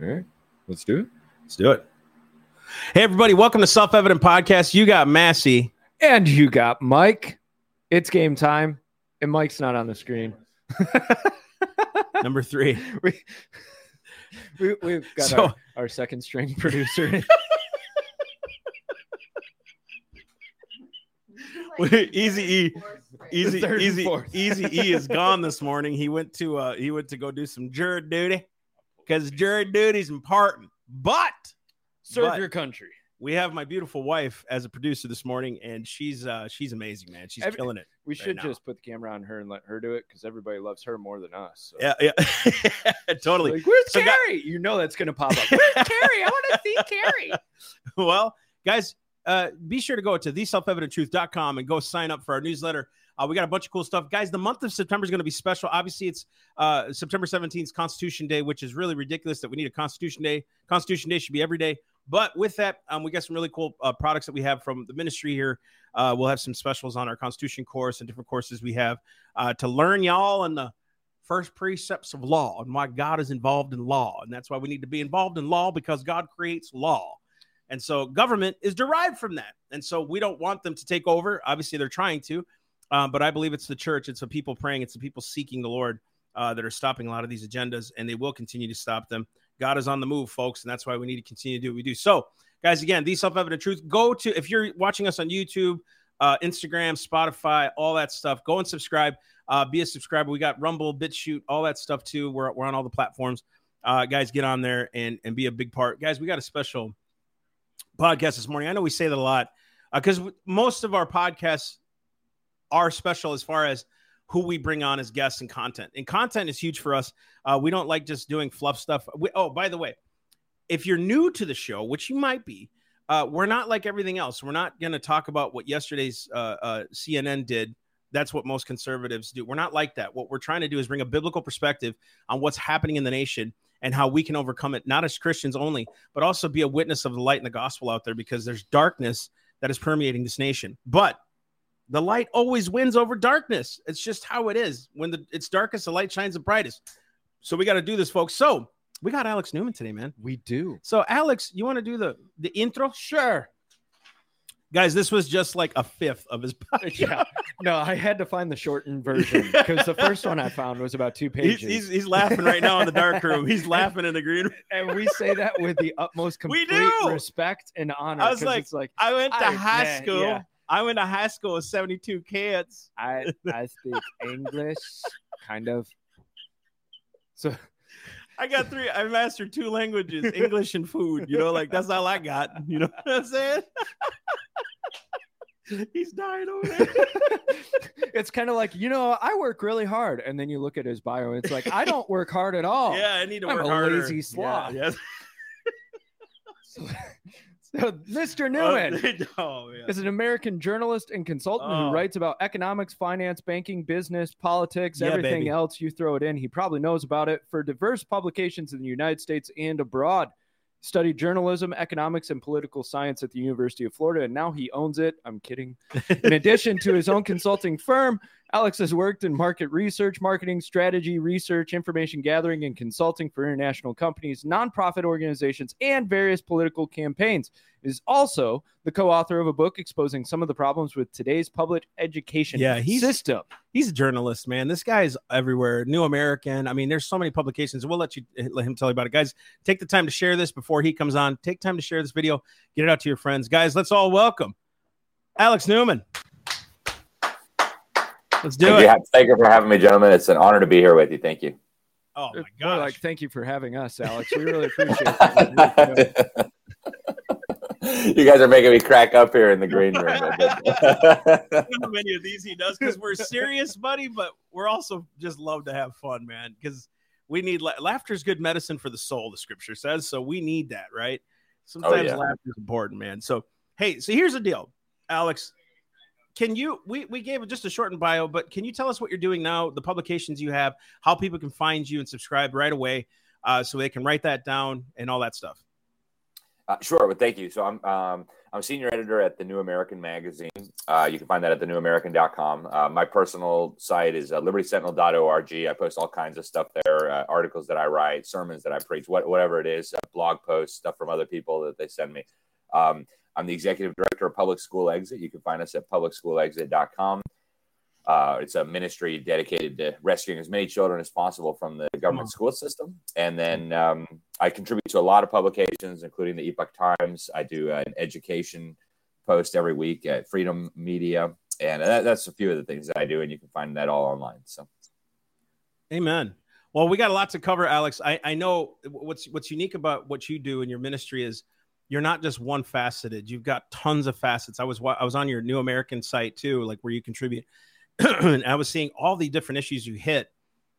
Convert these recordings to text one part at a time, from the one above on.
All right, let's do it. Let's do it. Hey, everybody, welcome to Self Evident Podcast. You got Massey. And you got Mike. It's game time, and Mike's not on the screen. Number three. we, we, we've got So- our, our second string producer. Easy E. Easy, easy, easy E is gone this morning. He went to uh he went to go do some jury duty because jury duty's important. But Serve But- your country. we have my beautiful wife as a producer this morning, and she's uh she's amazing, man. She's Every- killing it. We right should now. just put the camera on her and let her do it because everybody loves her more than us. So. Yeah, yeah, totally. Like, where's So, Carrie? you know that's gonna pop up. Where's Carrie? I want to see Carrie. well, guys, uh, be sure to go to theselfevidenttruth.com and go sign up for our newsletter. Uh, we got a bunch of cool stuff. Guys, the month of September is going to be special. Obviously, it's uh, September 17th, Constitution Day, which is really ridiculous that we need a Constitution Day. Constitution Day should be every day. But with that, um, we got some really cool uh, products that we have from the ministry here. Uh, we'll have some specials on our Constitution course and different courses we have uh, to learn y'all and the first precepts of law and why God is involved in law. And that's why we need to be involved in law because God creates law. And so government is derived from that. And so we don't want them to take over. Obviously, they're trying to. Um, but I believe it's the church, it's the people praying, it's the people seeking the Lord uh, that are stopping a lot of these agendas, and they will continue to stop them. God is on the move, folks, and that's why we need to continue to do what we do. So, guys, again, the self evident truth. Go to if you're watching us on YouTube, uh, Instagram, Spotify, all that stuff. Go and subscribe. Uh, be a subscriber. We got Rumble, BitChute, all that stuff too. We're, we're on all the platforms. Uh, guys, get on there and and be a big part. Guys, we got a special podcast this morning. I know we say that a lot because most of our podcasts are special as far as who we bring on as guests and content. And content is huge for us. Uh, we don't like just doing fluff stuff. We, oh, by the way, if you're new to the show, which you might be, uh, we're not like everything else. We're not going to talk about what yesterday's uh, uh, CNN did. That's what most conservatives do. We're not like that. What we're trying to do is bring a biblical perspective on what's happening in the nation and how we can overcome it, not as Christians only, but also be a witness of the light and the gospel out there because there's darkness that is permeating this nation. But the light always wins over darkness. It's just how it is. When the, it's darkest, the light shines the brightest. So we got to do this, folks. So we got Alex Newman today, man. We do. So Alex, you want to do the the intro? Sure. Guys, this was just like a fifth of his podcast. Yeah. No, I had to find the shortened version because the first one I found was about two pages. he's, he's laughing right now in the dark room. He's laughing in the green room. and we say that with the utmost We complete do. respect and honor. I was like, it's like I went to I- high man, school. yeah. I went to high school with 72 kids. I I speak English, kind of. So I got three. I mastered two languages, English and food. You know, like that's all I got. You know what I'm saying? He's dying over there. it's kind of like you know I work really hard, and then you look at his bio, and it's like I don't work hard at all. Yeah, I need to I'm work a harder. lazy sloth. Yeah, So, so Mr. Oh, Newman oh, yeah. is an American journalist and consultant Oh. who writes about economics, finance, banking, business, politics, Yeah, everything baby. else you throw it in. He probably knows about it for diverse publications in the United States and abroad. Studied journalism, economics, and political science at the University of Florida, and now he owns it. I'm kidding. In addition to his own consulting firm, Alex has worked in market research, marketing, strategy, research, information gathering, and consulting for international companies, nonprofit organizations, and various political campaigns. He is also the co-author of a book exposing some of the problems with today's public education Yeah, he's- system. He's a journalist, man. This guy's everywhere. New American. I mean, there's so many publications. We'll let you eh, let him tell you about it, guys. Take the time to share this before he comes on. Take time to share this video. Get it out to your friends, guys. Let's all welcome Alex Newman. Let's do Thank it. you, thank you for having me, gentlemen. It's an honor to be here with you. Thank you. Oh my It's more gosh. like, thank you for having us, Alex. We really appreciate it. you guys are making me crack up here in the green room. I don't know how many of these he does because we're serious, buddy, but we're also just love to have fun, man. Because we need la- laughter is good medicine for the soul, the scripture says. So we need that, right? Oh, Sometimes yeah. laughter is important, man. So hey, so here's the deal, Alex. Can you we we gave just a shortened bio, but can you tell us what you're doing now, the publications you have, how people can find you and subscribe right away, uh, so they can write that down and all that stuff. Uh, sure, well, thank you. So I'm um, I'm senior editor at the New American Magazine. Uh, you can find that at thenewamerican.com. Uh, my personal site is uh, libertysentinel.org. I post all kinds of stuff there, uh, articles that I write, sermons that I preach, what, whatever it is, uh, blog posts, stuff from other people that they send me. Um, I'm the executive director of Public School Exit. You can find us at publicschoolexit.com. Uh, it's a ministry dedicated to rescuing as many children as possible from the government school system. And then um, I contribute to a lot of publications, including the Epoch Times. I do an education post every week at Freedom Media. And that, that's a few of the things that I do. And you can find that all online. So, amen. Well, we got a lot to cover, Alex. I, I know what's what's unique about what you do in your ministry is you're not just one faceted. You've got tons of facets. I was I was on your New American site too, like where you contribute and I was seeing all the different issues you hit.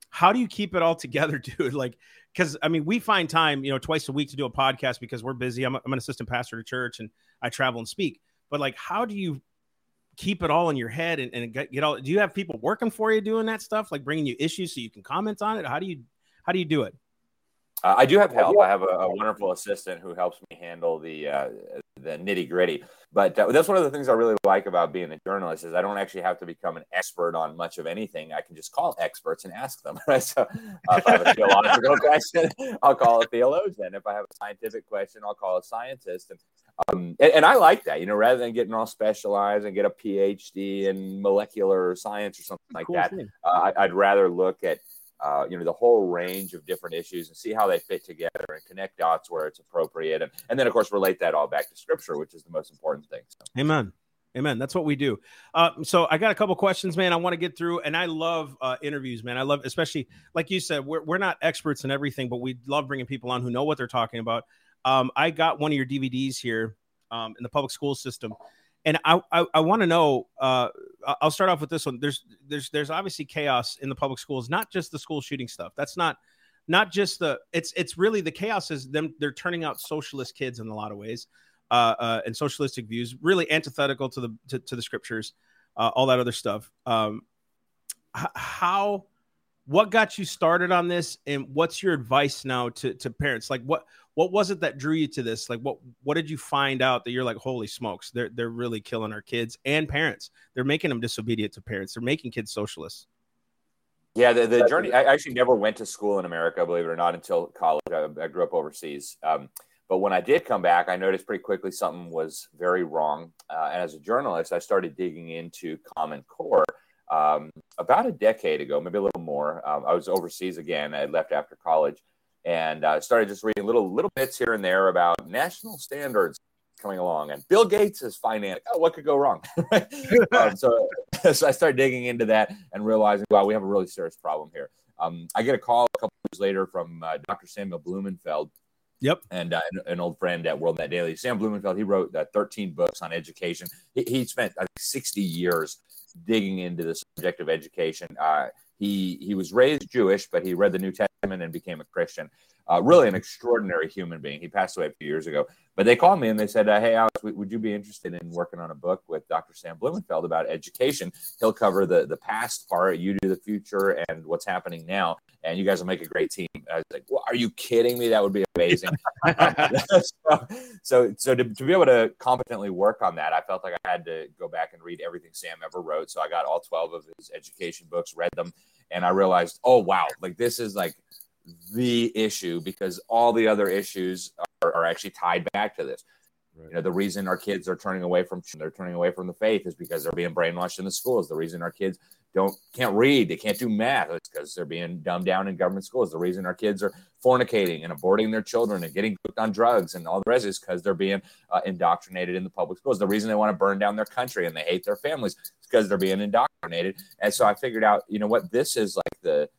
How do you keep it all together, dude? Like, because I mean, we find time, you know, twice a week to do a podcast because we're busy. I'm, I'm an assistant pastor to church and I travel and speak. But like, how do you keep it all in your head and, and get, get all? Do you have people working for you doing that stuff, like bringing you issues so you can comment on it? How do you how do you do it? Uh, I do have help. I have a, a, wonderful assistant who helps me handle the uh, the nitty gritty. But uh, that's one of the things I really like about being a journalist is I don't actually have to become an expert on much of anything. I can just call experts and ask them. Right? So uh, if I have a theological question, I'll call a theologian. If I have a scientific question, I'll call a scientist. And, um, and, and I like that, you know, rather than getting all specialized and get a PhD in molecular science or something like cool that. Uh, I, I'd rather look at uh, you know the whole range of different issues and see how they fit together and connect dots where it's appropriate. And, and then of course relate that all back to scripture which is the most important thing so. amen. Amen. That's what we do. Uh, so i got a couple questions man i want to get through and i love uh, interviews man. I love especially like you said we're, we're not experts in everything but we love bringing people on who know what they're talking about. Um, i got one of your dvds here um, in the public school system and I I, I want to know. Uh, I'll start off with this one. There's there's there's obviously chaos in the public schools, not just the school shooting stuff. That's not not just the. It's it's really the chaos is them. They're turning out socialist kids in a lot of ways, uh, uh, and socialistic views, really antithetical to the to, to the scriptures, uh, all that other stuff. Um, how what got you started on this and what's your advice now to, to parents? Like what what was it that drew you to this? Like what what did you find out that you're like holy smokes they're they're really killing our kids and parents. They're making them disobedient to parents. They're making kids socialists. Yeah the, the journey i actually never went to school in america believe it or not until college. I, I grew up overseas. Um, but when i did come back i noticed pretty quickly something was very wrong. Uh, and as a journalist i started digging into common core um, about a decade ago, maybe a little more. Um, I was overseas again. I left after college and uh, started just reading little little bits here and there about national standards coming along. And Bill Gates is financing. Oh, what could go wrong? um, so, so I started digging into that and realizing, wow, we have a really serious problem here. Um, I get a call a couple years later from uh, Dr. Samuel Blumenfeld. Yep. And uh, an, an, old friend at WorldNet Daily, Sam Blumenfeld, he wrote uh, 13 books on education. He, he spent I think, 60 years digging into the subject of education. Uh, he he was raised Jewish, but he read the New Testament and became a Christian. Uh, really, an extraordinary human being. He passed away a few years ago. But they called me and they said, uh, "Hey, Alex, would you be interested in working on a book with Dr. Sam Blumenfeld about education? He'll cover the the past part, you do the future, and what's happening now, and you guys will make a great team." I was like, well, "Are you kidding me? That would be amazing." so, so, so to, to be able to competently work on that, I felt like I had to go back and read everything Sam ever wrote. So I got all twelve of his education books, read them, and I realized, oh wow, like this is like the issue because all the other issues are, are actually tied back to this. Right. You know, the reason our kids are turning away from they're turning away from the faith is because they're being brainwashed in the schools. The reason our kids don't can't read, they can't do math, it's because they're being dumbed down in government schools. The reason our kids are fornicating and aborting their children and getting hooked on drugs and all the rest is because they're being uh, indoctrinated in the public schools. The reason they want to burn down their country and they hate their families is because they're being indoctrinated. And so I figured out, you know what, this is like the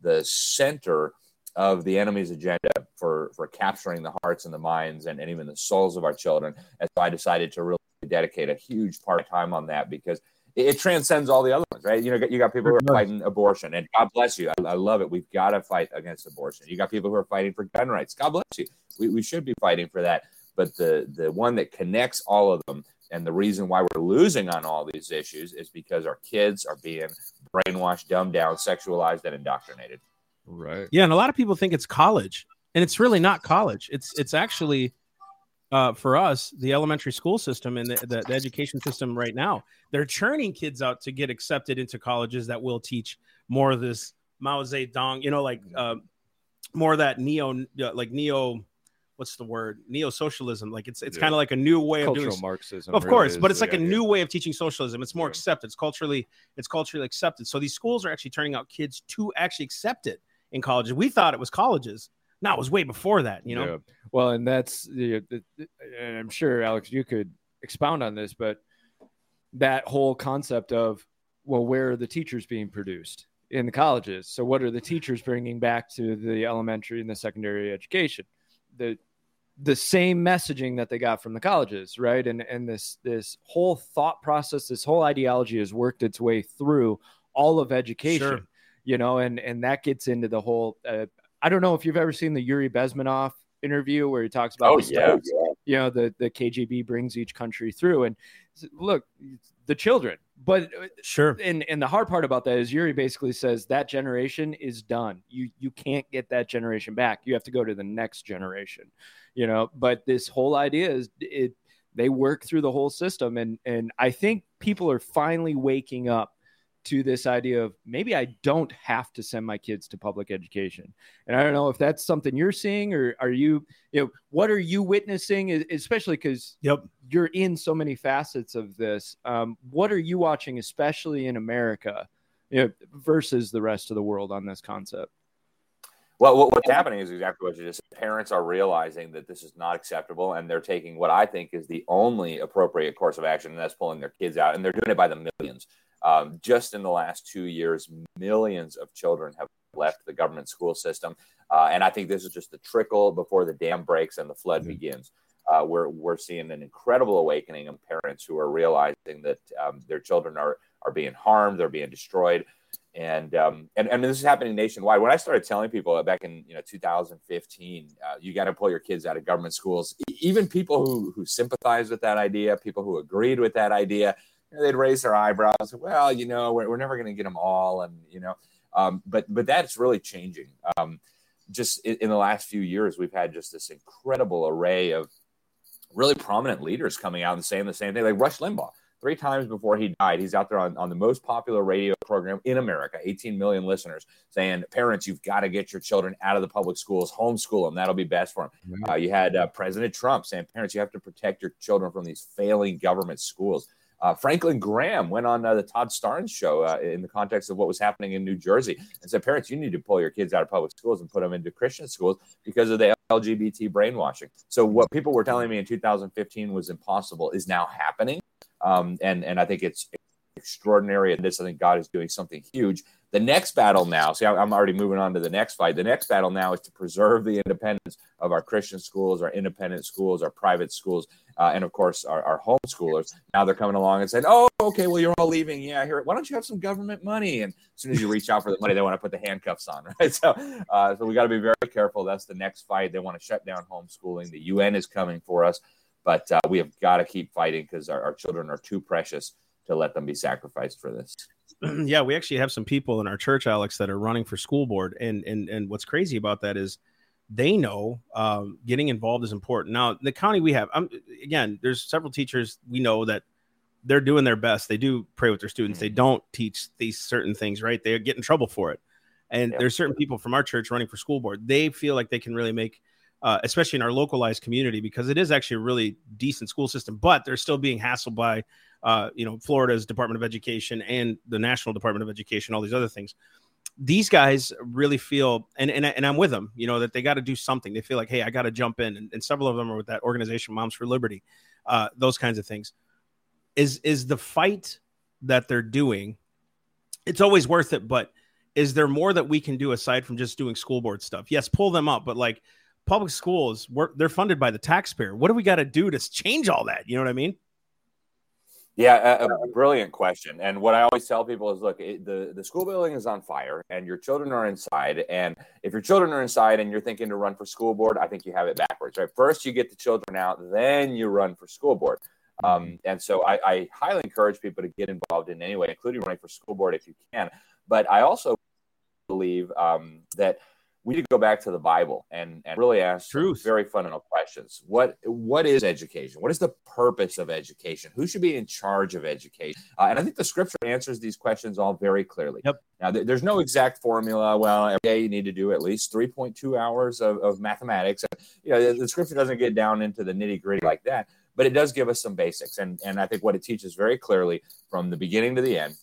the center of the enemy's agenda for for capturing the hearts and the minds and, and even the souls of our children. And so I decided to really dedicate a huge part of time on that because it, it transcends all the other ones, right? You know, you got people who are fighting abortion, and God bless you. I, I love it. We've got to fight against abortion. You got people who are fighting for gun rights. God bless you. We, we should be fighting for that. But the the one that connects all of them and the reason why we're losing on all these issues is because our kids are being brainwashed, dumbed down, sexualized, and indoctrinated. Right. Yeah, and a lot of people think it's college, and it's really not college. It's it's actually uh, for us, the elementary school system and the, the, the, education system right now, they're churning kids out to get accepted into colleges that will teach more of this Mao Zedong, you know, like uh, more of that neo, like neo, what's the word? Neo socialism. Like it's it's yeah. kind of like a new way Cultural of doing Marxism. Of course, but it's like a new way of teaching socialism. It's more yeah. accepted. It's culturally it's culturally accepted. So these schools are actually turning out kids to actually accept it in colleges. We thought it was colleges. No, it was way before that, you know. Yeah. Well, and that's the, and I'm sure Alex, you could expound on this, but that whole concept of well, where are the teachers being produced in the colleges? So, what are the teachers bringing back to the elementary and the secondary education? The the same messaging that they got from the colleges, right? And and this this whole thought process, this whole ideology has worked its way through all of education. Sure. You know, and and that gets into the whole. Uh, I don't know if you've ever seen the Yuri Bezmenov interview where he talks about oh, yeah, yeah, you know the the KGB brings each country through. And look the children but uh, sure. and and the hard part about that is Yuri basically says that generation is done. You you can't get that generation back. You have to go to the next generation you know but this whole idea is it they work through the whole system. And and I think people are finally waking up to this idea of maybe I don't have to send my kids to public education. And I don't know if that's something you're seeing or are you, you know, what are you witnessing, especially because yep. you're in so many facets of this. Um, what are you watching, especially in America, you know, versus the rest of the world on this concept? Well, what's happening is exactly what you just said. Parents are realizing that this is not acceptable, and they're taking what I think is the only appropriate course of action, and that's pulling their kids out. And they're doing it by the millions. Um, just in the last two years, millions of children have left the government school system. Uh, and I think this is just the trickle before the dam breaks and the flood mm-hmm. begins. Uh, we're, we're seeing an incredible awakening of parents who are realizing that um, their children are, are being harmed, they're being destroyed. And, um, and, and this is happening nationwide. When I started telling people back in you know 2015, uh, you got to pull your kids out of government schools, even people who, who sympathize with that idea, people who agreed with that idea, they'd raise their eyebrows. Well, you know, we're, we're never going to get them all, and you know, um, but but that's really changing. Um, just in, in, the last few years, we've had just this incredible array of really prominent leaders coming out and saying the same thing. Like Rush Limbaugh, three times before he died, he's out there on, on the most popular radio program in America, 18 million listeners, saying, "Parents, you've got to get your children out of the public schools, homeschool them. That'll be best for them." Uh, you had uh, President Trump saying, "Parents, you have to protect your children from these failing government schools." Uh, Franklin Graham went on uh, the Todd Starnes show uh, in the context of what was happening in New Jersey and said, Parents, you need to pull your kids out of public schools and put them into Christian schools because of the LGBT brainwashing. So, what people were telling me in 2015 was impossible is now happening. Um, and, and I think it's extraordinary. And this, I think God is doing something huge. The next battle now, see, I'm already moving on to the next fight. The next battle now is to preserve the independence of our Christian schools, our independent schools, our private schools, uh, and of course our, our homeschoolers. Now they're coming along and saying, "Oh, okay, well you're all leaving. Yeah, here. Why don't you have some government money?" And as soon as you reach out for the money, they want to put the handcuffs on, right? So, uh, so we got to be very careful. That's the next fight. They want to shut down homeschooling. The UN is coming for us, but uh, we have got to keep fighting because our, our children are too precious to let them be sacrificed for this. yeah, we actually have some people in our church, Alex, that are running for school board, and and and what's crazy about that is they know um, getting involved is important. Now, the county we have, um, again, there's several teachers we know that they're doing their best. They do pray with their students. Mm-hmm. They don't teach these certain things, right? They get in trouble for it. And yeah. there's certain people from our church running for school board. They feel like they can really make, uh, especially in our localized community, because it is actually a really decent school system, but they're still being hassled by uh, you know, Florida's Department of Education and the National Department of Education, all these other things. These guys really feel, and and, and I'm with them, you know, that they got to do something. They feel like, hey, I got to jump in, and, and, several of them are with that organization, Moms for Liberty, uh, those kinds of things. Is is the fight that they're doing? It's always worth it, but is there more that we can do aside from just doing school board stuff? Yes, pull them up, but like public schools, they're funded by the taxpayer. What do we got to do to change all that? You know what I mean? Yeah, a, a, brilliant question. And what I always tell people is, look, it, the the school building is on fire, and your children are inside. And if your children are inside and you're thinking to run for school board, I think you have it backwards. Right, first you get the children out, then you run for school board. Um, mm-hmm. and so I, I highly encourage people to get involved in any way, including running for school board if you can. But I also believe um, that we need to go back to the Bible and, and really ask Truth. very fundamental questions. What what is education? What is the purpose of education? Who should be in charge of education? Uh, and I think the scripture answers these questions all very clearly. Yep. Now, th- there's no exact formula. Well, every day you need to do at least 3.2 hours of, of mathematics. You know, the, the scripture doesn't get down into the nitty gritty like that, but it does give us some basics. And and I think what it teaches very clearly from the beginning to the end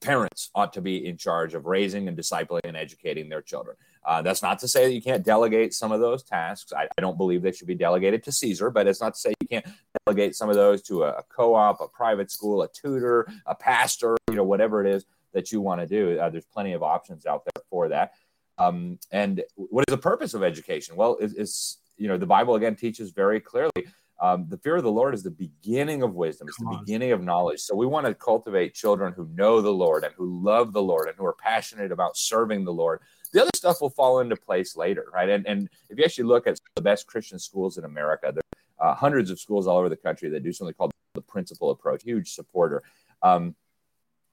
parents ought to be in charge of raising and discipling and educating their children. Uh, that's not to say that you can't delegate some of those tasks. I, I, don't believe they should be delegated to Caesar, but it's not to say you can't delegate some of those to a, a co-op, a private school, a tutor, a pastor, you know, whatever it is that you want to do. Uh, there's plenty of options out there for that. Um, and what is the purpose of education? Well, it's, it's you know the Bible again teaches very clearly um, the fear of the Lord is the beginning of wisdom. It's the beginning of knowledge. So we want to cultivate children who know the Lord and who love the Lord and who are passionate about serving the Lord. The other stuff will fall into place later, right? And, and if you actually look at the best Christian schools in America, there are uh, hundreds of schools all over the country that do something called the principle approach. Huge supporter. Um,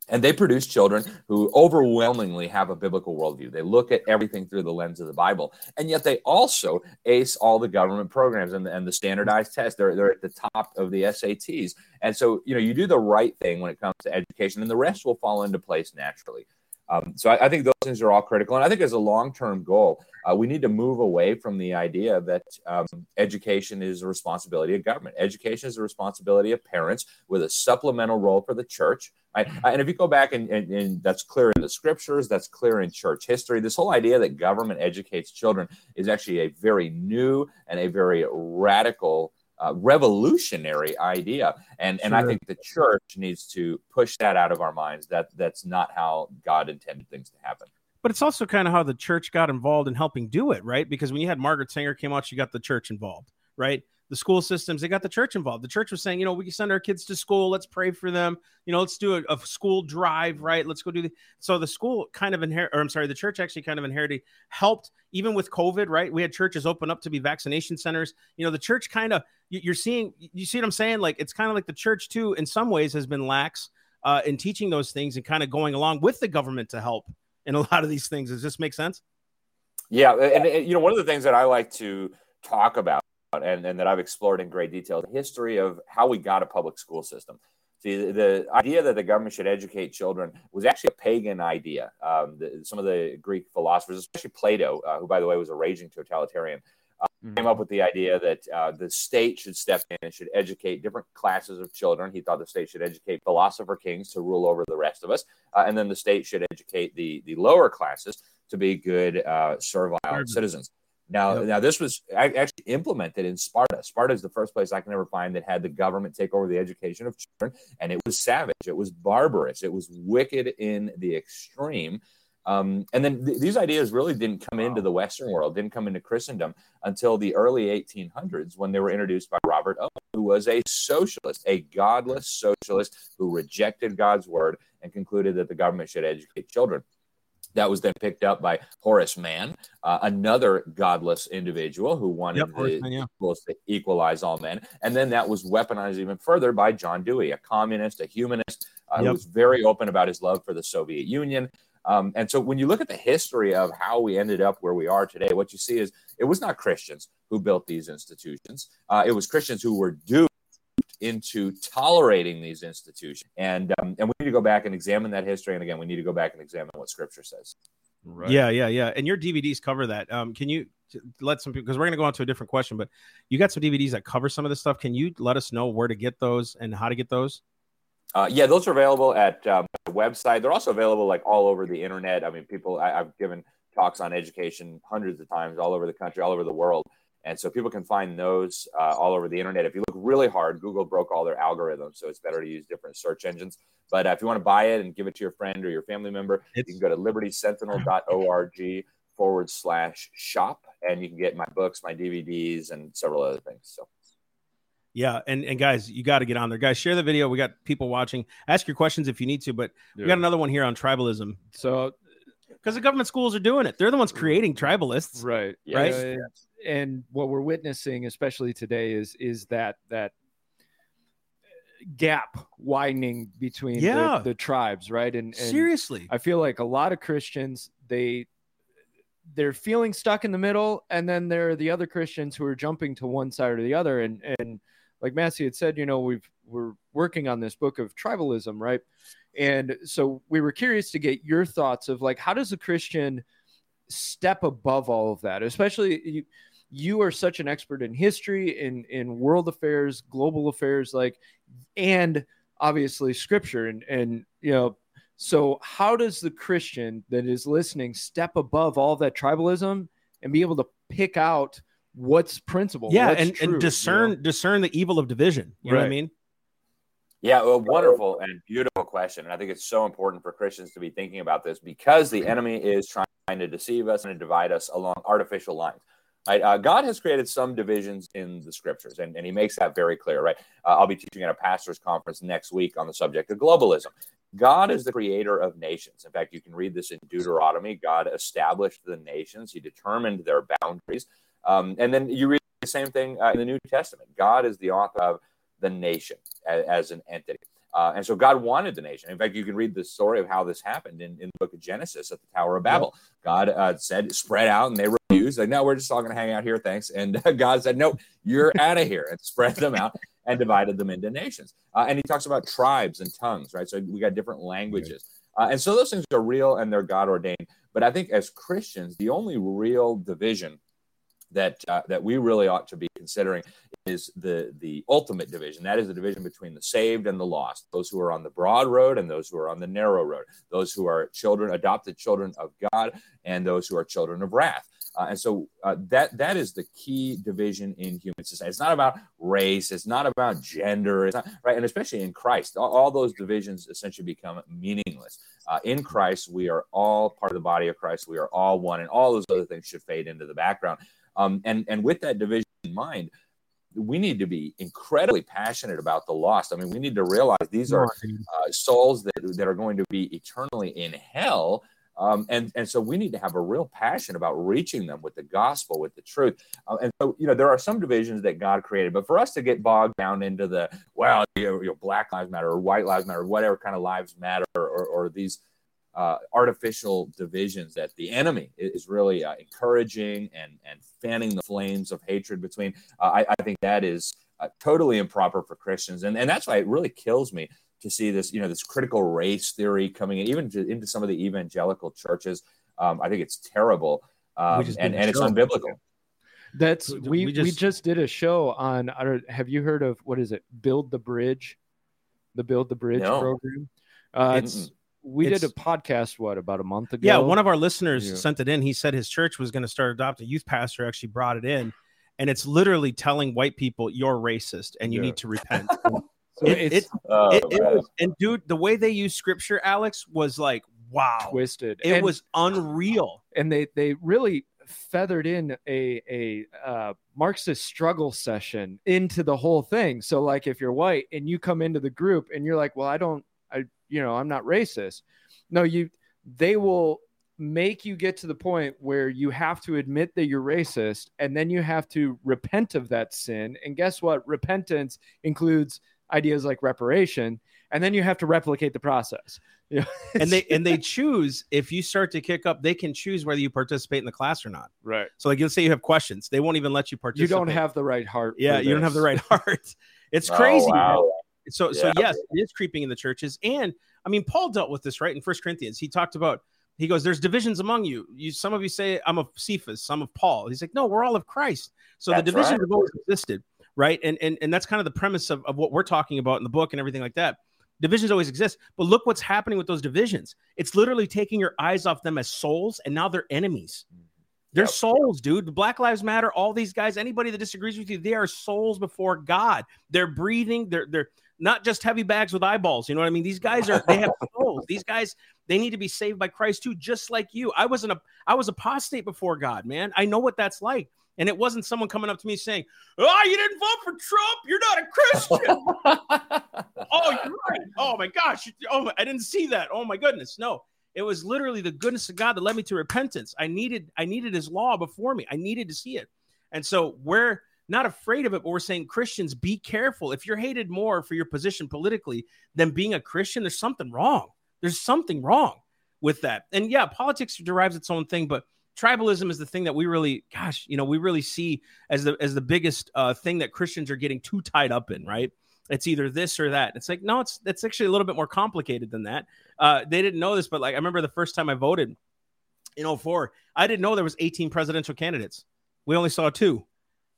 and they produce children who overwhelmingly have a biblical worldview. They look at everything through the lens of the Bible. And yet they also ace all the government programs and, and the standardized tests. They're, they're at the top of the SATs. And so, you know, you do the right thing when it comes to education, and the rest will fall into place naturally. Um, so I, I, think those things are all critical. And I think as a long term goal, uh, we need to move away from the idea that um, education is a responsibility of government. Education is a responsibility of parents with a supplemental role for the church. Right? And if you go back and, and, and that's clear in the scriptures, that's clear in church history. This whole idea that government educates children is actually a very new and a very radical uh, revolutionary idea. And and i think the church needs to push that out of our minds that that's not how god intended things to happen. But it's also kind of how the church got involved in helping do it right? Because when you had margaret sanger came out she got the church involved right? The school systems they got the church involved. The church was saying you know we can send our kids to school. Let's pray for them. You know let's do a, a school drive right? Let's go do the so the school kind of inherit or i'm sorry the church actually kind of inherited helped even with covid right? We had churches open up to be vaccination centers. You know the church kind of you're seeing you see what i'm saying like it's kind of like the church too in some ways has been lax uh, in teaching those things and kind of going along with the government to help in a lot of these things does this make sense yeah and, and you know one of the things that i like to talk about and, and that I've explored in great detail the history of how we got a public school system. See, the, idea that the government should educate children was actually a pagan idea. Um, the, some of the Greek philosophers, especially Plato, uh, who, by the way, was a raging totalitarian, mm-hmm. came up with the idea that uh, the state should step in and should educate different classes of children. He thought the state should educate philosopher kings to rule over the rest of us, uh, and then the state should educate the, the lower classes to be good, uh, servile citizens. Now, yep. now this was actually implemented in Sparta. Sparta is the first place I can ever find that had the government take over the education of children, and it was savage, it was barbarous, it was wicked in the extreme. Um, and then th- these ideas really didn't come wow. into the Western world, didn't come into Christendom until the early 1800s when they were introduced by Robert Owen, who was a socialist, a godless socialist who rejected God's word and concluded that the government should educate children. That was then picked up by Horace Mann, uh, another godless individual who wanted yep, the Man, yeah. to equalize all men. And then that was weaponized even further by John Dewey, a communist, a humanist, uh, yep. who was very open about his love for the Soviet Union. Um, and so when you look at the history of how we ended up where we are today, what you see is it was not Christians who built these institutions. Uh, it was Christians who were duped into tolerating these institutions. And um, and we need to go back and examine that history. And again, we need to go back and examine what Scripture says. Right. Yeah, yeah, yeah. And your DVDs cover that. Um, can you let some people because we're going to go on to a different question, but you got some DVDs that cover some of this stuff. Can you let us know where to get those and how to get those? Uh, yeah, those are available at um, the website. They're also available like all over the internet. I mean, people I, I've given talks on education hundreds of times all over the country, all over the world. And so people can find those uh, all over the internet. If you look really hard, Google broke all their algorithms, so it's better to use different search engines. But uh, if you want to buy it and give it to your friend or your family member, it's... you can go to libertysentinel.org forward slash shop, and you can get my books, my DVDs, and several other things. So. Yeah, and and guys, you got to get on there. Guys, share the video. We got people watching. Ask your questions if you need to, but yeah. we got another one here on tribalism. So, because the government schools are doing it, they're the ones creating tribalists, right? Right. Yeah, and what we're witnessing, especially today, is is that that gap widening between yeah. the, the, tribes, right? And, and seriously, I feel like a lot of Christians they they're feeling stuck in the middle, and then there are the other Christians who are jumping to one side or the other. And and like Massey had said, you know, we've we're working on this book of tribalism, right? And so we were curious to get your thoughts of like how does a Christian step above all of that, especially you you are such an expert in history in in world affairs global affairs like and obviously scripture and and you know so how does the christian that is listening step above all that tribalism and be able to pick out what's principle yeah what's and, true, and discern you know? discern the evil of division you know what i mean Yeah, a wonderful and beautiful question. And I think it's so important for Christians to be thinking about this because the enemy is trying to deceive us and to divide us along artificial lines. Right? Uh, God has created some divisions in the scriptures, and, and he makes that very clear, right? Uh, I'll be teaching at a pastor's conference next week on the subject of globalism. God is the creator of nations. In fact, you can read this in Deuteronomy. God established the nations, he determined their boundaries. Um, and then you read the same thing uh, in the New Testament. God is the author of the nation as, as an entity. Uh, and so God wanted the nation. In fact, you can read the story of how this happened in, in the book of Genesis at the Tower of Babel. God uh, said, spread out, and they refused. Like, no, we're just all going to hang out here. Thanks. And God said, no, you're out of here, and spread them out and divided them into nations. Uh, and he talks about tribes and tongues, right? So we got different languages. Uh, and so those things are real and they're God ordained. But I think as Christians, the only real division that uh, that we really ought to be considering is the the ultimate division. That is the division between the saved and the lost, those who are on the broad road and those who are on the narrow road, those who are children, adopted children of God, and those who are children of wrath. Uh, and so uh, that that is the key division in human society. It's not about race. It's not about gender. It's not right, and especially in Christ, all, all those divisions essentially become meaningless. Uh, in Christ, we are all part of the body of Christ. We are all one, and all those other things should fade into the background. Um, and and with that division in mind, we need to be incredibly passionate about the lost. I mean, we need to realize these are uh, souls that that are going to be eternally in hell. Um, and and so we need to have a real passion about reaching them with the gospel, with the truth. Uh, and so you know there are some divisions that God created, but for us to get bogged down into the well, you know, you know, Black Lives Matter or White Lives Matter, or whatever kind of lives matter, or, or these uh, artificial divisions that the enemy is really uh, encouraging and and fanning the flames of hatred between. Uh, I, I think that is uh, totally improper for Christians, and and that's why it really kills me to see this you know this critical race theory coming in even to, into some of the evangelical churches. Um, I think it's terrible, um, and and it's unbiblical. That's We- we we we just- just, did a show on. Have you heard of what is it? Build the Bridge, the Build the Bridge No. program. Uh, It's- it's we did a podcast what about a month ago. Yeah, one of our listeners Yeah. sent it in. He said his church was going to start adopt a youth pastor. Actually, brought it in, and it's literally telling white people you're racist and you Yeah. need to repent. So it, it's it, Oh, it, it was, and dude, the way they use scripture, Alex, was like wow. twisted. It And- was unreal. and they they really feathered in a a uh, Marxist struggle session into the whole thing. So like if you're white and you come into the group and you're like, well, I don't, I you know, I'm not racist. No, you they will make you get to the point where you have to admit that you're racist and then you have to repent of that sin. And guess what? Repentance includes ideas like reparation and then you have to replicate the process. You know? And they and they choose if you start to kick up, they can choose whether you participate in the class or not. right. So like let's say you have questions, they won't even let you participate. You don't have the right heart. yeah, you don't have the right heart. It's Oh, crazy. man. wow. So so yes, it is creeping in the churches. And I mean, Paul dealt with this right in First Corinthians. He talked about he goes, "There's divisions among you. You some of you say I'm of Cephas, some of Paul." He's like, "No, we're all of Christ." So the That's divisions right. have always existed, right? And and and that's kind of the premise of, of what we're talking about in the book and everything like that. Divisions always exist, but look what's happening with those divisions. It's literally taking your eyes off them as souls, and now they're enemies. Mm-hmm. They're Yep. souls, dude. The Black Lives Matter, all these guys, anybody that disagrees with you, they are souls before God. They're breathing, they're they're not just heavy bags with eyeballs. You know what I mean? These guys are they have souls. These guys, they need to be saved by Christ too, just like you. I wasn't a I was apostate before God, man. I know what that's like. And it wasn't someone coming up to me saying, Oh, you didn't vote for Trump. You're not a Christian. oh, you're right. Oh my gosh. Oh, my- I didn't see that. Oh my goodness. No, it was literally the goodness of God that led me to repentance. I needed, I needed His law before me. I needed to see it, and so we're not afraid of it. But we're saying Christians, be careful. If you're hated more for your position politically than being a Christian, there's something wrong. There's something wrong with that. And yeah, politics derives its own thing, but tribalism is the thing that we really, gosh, you know, we really see as the as the biggest uh, thing that Christians are getting too tied up in, right? It's either this or that. It's like no, it's it's actually a little bit more complicated than that. Uh, they didn't know this, but like I remember the first time I voted in 04, I didn't know there was 18 presidential candidates. We only saw two.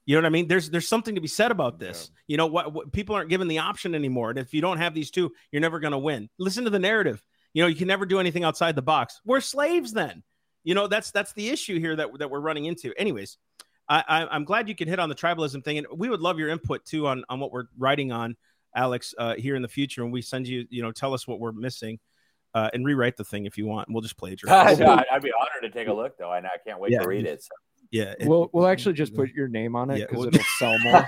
You know what I mean? There's there's something to be said about this. Yeah. You know what, what, People aren't given the option anymore, and if you don't have these two, you're never going to win. Listen to the narrative. You know, you can never do anything outside the box. We're slaves then. You know, that's that's the issue here that that we're running into. Anyways, I, I am glad you can hit on the tribalism thing, and we would love your input too on on what we're writing on, Alex, uh, here in the future. And we send you, you know, tell us what we're missing. Uh, and rewrite the thing if you want. We'll just plagiarize. no, I'd be honored to take a look, though, and I can't wait yeah. to read it. So. Yeah, we'll we'll actually just put your name on it because yeah, we'll, it'll sell more.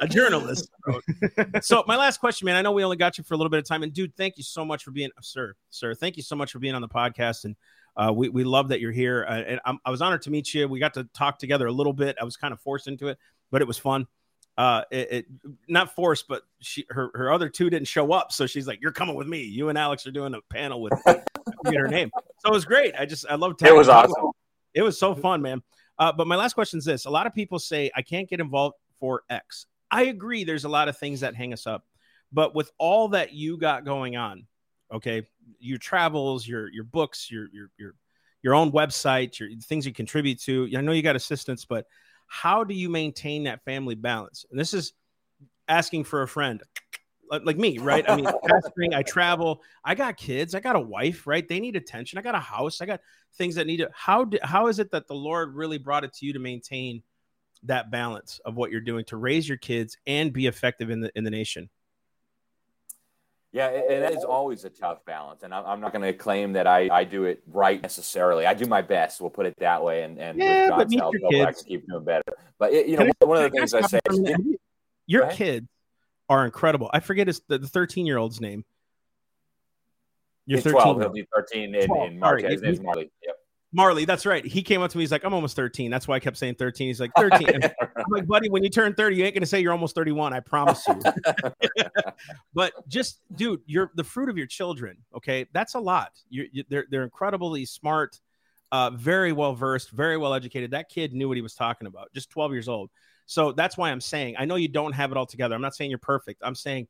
a journalist. so my last question, man. I know we only got you for a little bit of time, and dude, thank you so much for being, sir, sir. Thank you so much for being on the podcast, and uh, we we love that you're here. Uh, and I'm, i was honored to meet you. We got to talk together a little bit. I was kind of forced into it, but it was fun. Uh, it, it not forced, but she her her other two didn't show up, so she's like, "You're coming with me. You and Alex are doing a panel with." get her name. So it was great. I just I love. It was awesome. It was so fun, man. Uh, but my last question is this: A lot of people say I can't get involved for X. I agree. There's a lot of things that hang us up, but with all that you got going on, okay, your travels, your your books, your your your your own website, your things you contribute to. I know you got assistants, but how do you maintain that family balance? And this is asking for a friend Uh, like me, right? I mean, pastoring, I travel, I got kids, I got a wife, right? They need attention. I got a house, I got things that need to. How do, how is it that the Lord really brought it to you to maintain that balance of what you're doing to raise your kids and be effective in the in the nation? Yeah, and that is always a tough balance. And I'm not going to claim that I, I do it right necessarily. I do my best. We'll put it that way. And, and yeah, with God's help, I can keep doing better. But, it, you know, one of the things I say is, your kids are incredible. I forget his, the 13 year old's name. You're 13. 12. He'll be 13 in, 12. in March. His name's Marley. Yep. Marley, that's right. He came up to me. He's like, I'm almost 13. That's why I kept saying 13. He's like, 13. I'm like, buddy, when you turn 30, you ain't gonna say you're almost 31. I promise you. but just, dude, you're the fruit of your children. Okay, that's a lot. You're, you, they're they're incredibly smart, uh, very well versed, very well educated. That kid knew what he was talking about. Just 12 years old. So that's why I'm saying I know you don't have it all together. I'm not saying you're perfect. I'm saying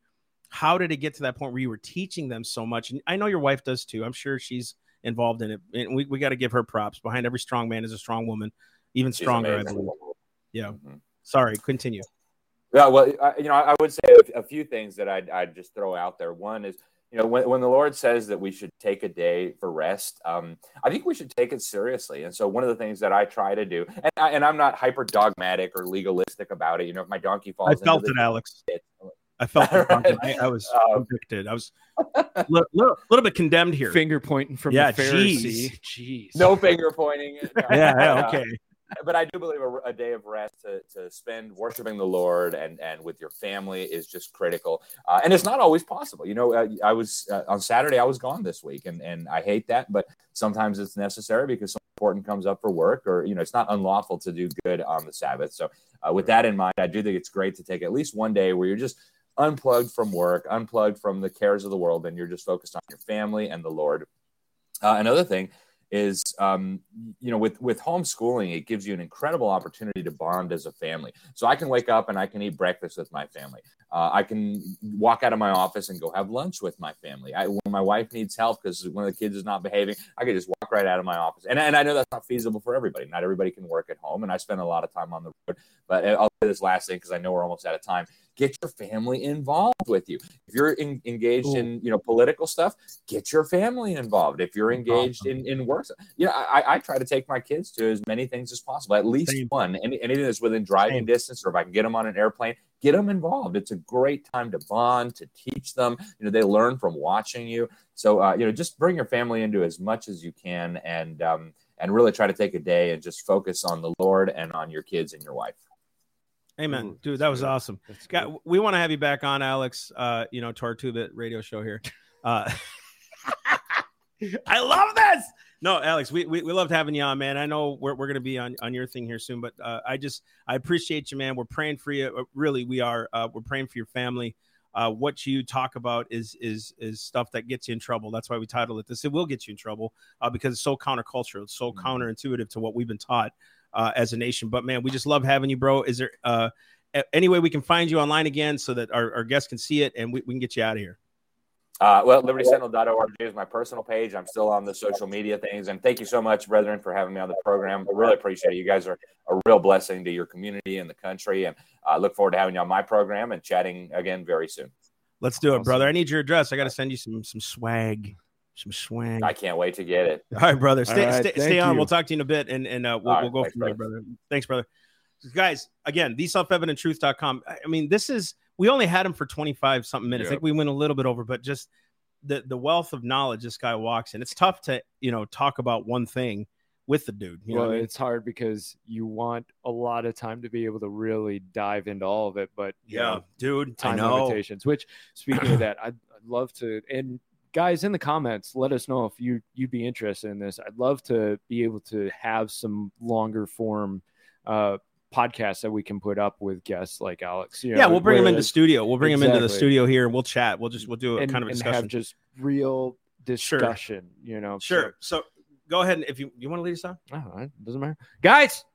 how did it get to that point where you were teaching them so much? And I know your wife does too. I'm sure she's involved in it. And we, we got to give her props. Behind every strong man is a strong woman, even stronger, I believe. Yeah. Mm-hmm. Sorry, continue. Yeah, well, I, you know, I would say a, a few things that I'd, I'd, just throw out there. One is, you know, when, when the Lord says that we should take a day for rest, um, I think we should take it seriously. And so, one of the things that I try to do, and, I, and I'm not hyper dogmatic or legalistic about it. You know, if my donkey falls, I felt it, Alex. It, I felt right. I, I, was um, convicted. I was a little, little, little, bit condemned here. Finger pointing from yeah, the Pharisee. Jeez. No finger pointing. No, yeah, yeah, okay. But I do believe a, a, day of rest to, to spend worshiping the Lord and, and with your family is just critical. Uh, and it's not always possible. You know, uh, I was uh, on Saturday, I was gone this week, and, and I hate that, but sometimes it's necessary because something important comes up for work, or, you know, it's not unlawful to do good on the Sabbath. So, uh, with that in mind, I do think it's great to take at least one day where you're just unplugged from work, unplugged from the cares of the world, and you're just focused on your family and the Lord. Uh, another thing is um, you know with with homeschooling it gives you an incredible opportunity to bond as a family. So i can wake up and i can eat breakfast with my family. Uh, i can walk out of my office and go have lunch with my family. I, when my wife needs help because one of the kids is not behaving i can just walk right out of my office. And, and i know that's not feasible for everybody. Not everybody can work at home and i spend a lot of time on the road. But i'll say this last thing because i know we're almost out of time get your family involved with you. If you're in, engaged in you know political stuff, get your family involved. If you're engaged awesome. in in work, you know I, I try to take my kids to as many things as possible, at least Same. one. Any, anything that's within driving Same. distance, or if I can get them on an airplane, get them involved. It's a great time to bond, to teach them. You know they learn from watching you. So uh, you know just bring your family into as much as you can, and um, and really try to take a day and just focus on the Lord and on your kids and your wife. Amen, Ooh, dude. That was good. awesome. Got, we want to have you back on, Alex. Uh, you know, to our two bit radio show here. Uh, I love this. No, Alex, we, we, we loved having you on, man. I know we're, we're going to be on, on your thing here soon, but uh, I just I appreciate you, man. We're praying for you. Uh, really, we are. Uh, we're praying for your family. uh, what you talk about is is is stuff that gets you in trouble. That's why we titled it this. It will get you in trouble uh, because it's so countercultural, it's so Mhm. counterintuitive to what we've been taught uh, as a nation. But man, we just love having you, bro. Is there uh, any way we can find you online again so that our, our guests can see it and we, we can get you out of here? Uh, well, libertysentinel.org is my personal page. I'm still on the social media things. And thank you so much, brethren, for having me on the program. I really appreciate it. You guys are a real blessing to your community and the country. And I look forward to having you on my program and chatting again very soon. Let's do it, brother. I need your address. I got to send you some some swag, some swag. I can't wait to get it. All right, brother. Stay All right, stay, stay on. you. We'll talk to you in a bit, and and uh, we'll, All we'll go thanks, from there, brother. Thanks, brother. Guys, again, the self-evidenttruth.com. I I mean, this is we only had him for 25 something minutes. I think we went a little bit over, but just the the wealth of knowledge this guy walks in. It's tough to you know talk about one thing with the dude. You know well, what I mean? it's hard because you want a lot of time to be able to really dive into all of it, but you yeah, know, dude. Time limitations. Which, speaking of that, I'd, I'd love to. And guys in the comments, let us know if you you'd be interested in this. I'd love to be able to have some longer form uh, podcasts that we can put up with guests like Alex. You Yeah, we'll bring him into studio. We'll bring him into the studio here, and we'll chat. We'll just we'll do a and, kind of discussion. have just real Sure. discussion. You know, sure. So go ahead and if you you want to lead us on. All right, doesn't matter. Guys,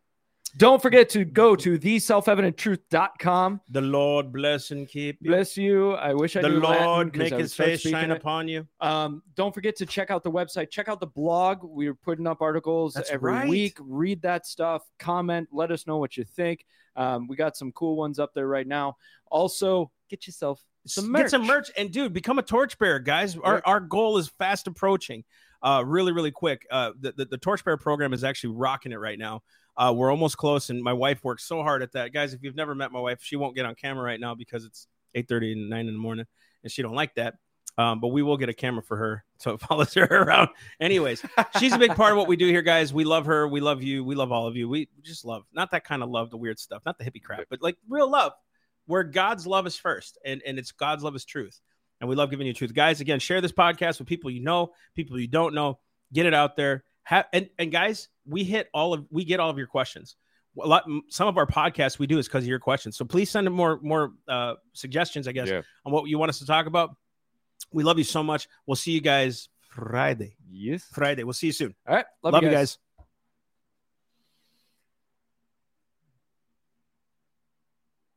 don't forget to go to theselfevidenttruth.com. The Lord bless and keep you. Bless you. I wish I the knew Latin make His face shine it. upon you. Um, don't forget to check out the website. Check out the blog. We're putting up articles That's every right. week. Read that stuff. Comment. Let us know what you think. Um, we got some cool ones up there right now. Also, get yourself some merch. Get some merch and dude, become a torchbearer, guys. Our, our goal is fast approaching. Uh, really, really quick. Uh, the, the, the torchbearer program is actually rocking it right now. Uh, we're almost close, and my wife works so hard at that, guys. If you've never met my wife, she won't get on camera right now because it's eight thirty and nine in the morning, and she don't like that. Um, but we will get a camera for her so it follows her around. Anyways, she's a big part of what we do here, guys. We love her. We love you. We love all of you. We just love not that kind of love, the weird stuff, not the hippie crap, but like real love, where God's love is first, and and it's God's love is truth, and we love giving you truth, guys. Again, share this podcast with people you know, people you don't know. Get it out there. Have and and guys, we hit all of we get all of your questions. A lot, some of our podcasts we do is because of your questions. So please send more more uh, suggestions, I guess, Yeah. on what you want us to talk about. We love you so much. We'll see you guys Friday. Yes. Friday. We'll see you soon. All right. Love, Love, you you guys. guys.